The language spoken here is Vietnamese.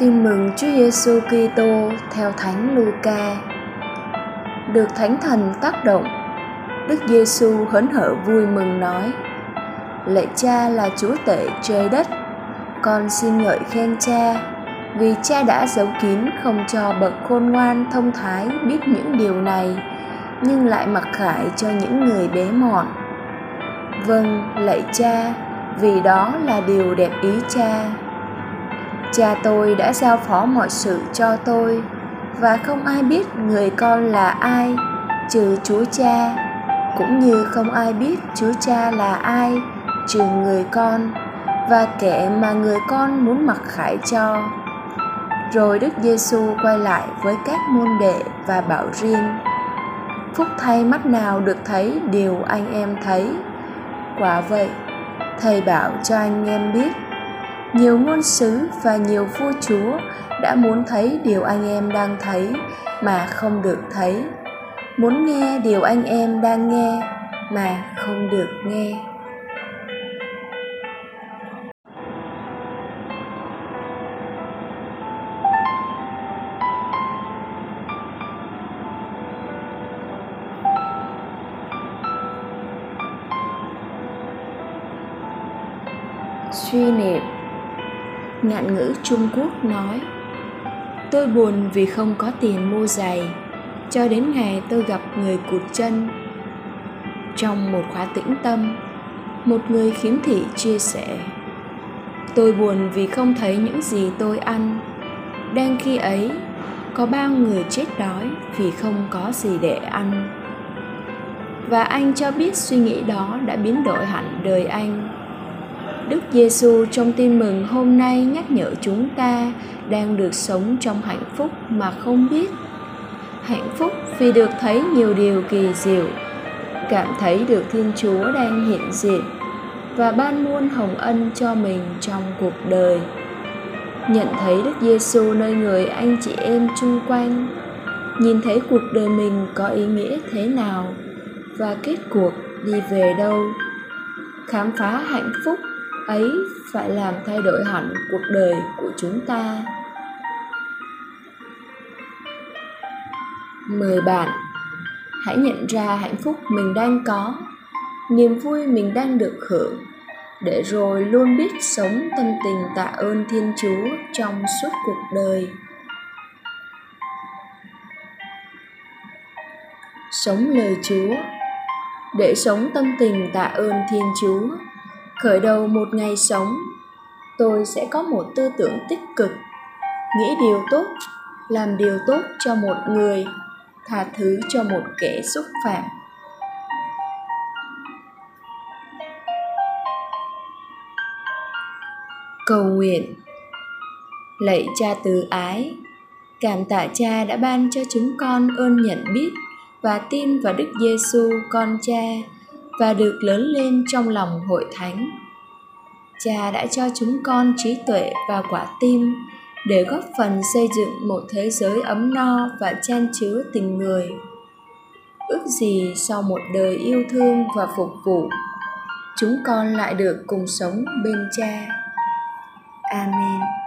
Tin mừng Chúa Giêsu Kitô theo Thánh Luca. Được Thánh Thần tác động, Đức Giêsu hớn hở vui mừng nói: Lạy Cha là Chúa tể trời đất, con xin ngợi khen Cha, vì Cha đã giấu kín không cho bậc khôn ngoan thông thái biết những điều này, nhưng lại mặc khải cho những người bé mọn. Vâng, lạy Cha, vì đó là điều đẹp ý Cha cha tôi đã giao phó mọi sự cho tôi, và không ai biết người con là ai, trừ chúa cha, cũng như không ai biết chúa cha là ai, trừ người con, và kẻ mà người con muốn mặc khải cho. Rồi đức giêsu quay lại với các môn đệ và bảo riêng. Phúc thay mắt nào được thấy điều anh em thấy. Quả vậy, thầy bảo cho anh em biết nhiều ngôn sứ và nhiều vua chúa đã muốn thấy điều anh em đang thấy mà không được thấy. Muốn nghe điều anh em đang nghe mà không được nghe. Suy niệm ngạn ngữ trung quốc nói, tôi buồn vì không có tiền mua giày. Cho đến ngày tôi gặp người cụt chân. Trong một khóa tĩnh tâm, một người khiếm thị chia sẻ, tôi buồn vì không thấy những gì tôi ăn. Đang khi ấy, có bao người chết đói vì không có gì để ăn. Và anh cho biết suy nghĩ đó đã biến đổi hẳn đời anh. Đức Giêsu trong tin mừng hôm nay nhắc nhở chúng ta đang được sống trong hạnh phúc mà không biết. Hạnh phúc vì được thấy nhiều điều kỳ diệu, cảm thấy được Thiên Chúa đang hiện diện và ban muôn hồng ân cho mình trong cuộc đời. Nhận thấy Đức Giêsu nơi người anh chị em chung quanh, nhìn thấy cuộc đời mình có ý nghĩa thế nào và kết cuộc đi về đâu. Khám phá hạnh phúc ấy phải làm thay đổi hẳn cuộc đời của chúng ta. Mời bạn, hãy nhận ra hạnh phúc mình đang có, niềm vui mình đang được hưởng, để rồi luôn biết sống tâm tình tạ ơn thiên chúa trong suốt cuộc đời. Sống lời chúa, để sống tâm tình tạ ơn thiên chúa khởi đầu một ngày sống, tôi sẽ có một tư tưởng tích cực, nghĩ điều tốt, làm điều tốt cho một người, tha thứ cho một kẻ xúc phạm. Cầu nguyện. Lạy cha từ ái, cảm tạ cha đã ban cho chúng con ơn nhận biết và tin vào đức giêsu con cha và được lớn lên trong lòng hội thánh. Cha đã cho chúng con trí tuệ và quả tim để góp phần xây dựng một thế giới ấm no và chan chứa tình người. Ước gì sau một đời yêu thương và phục vụ, chúng con lại được cùng sống bên cha. Amen.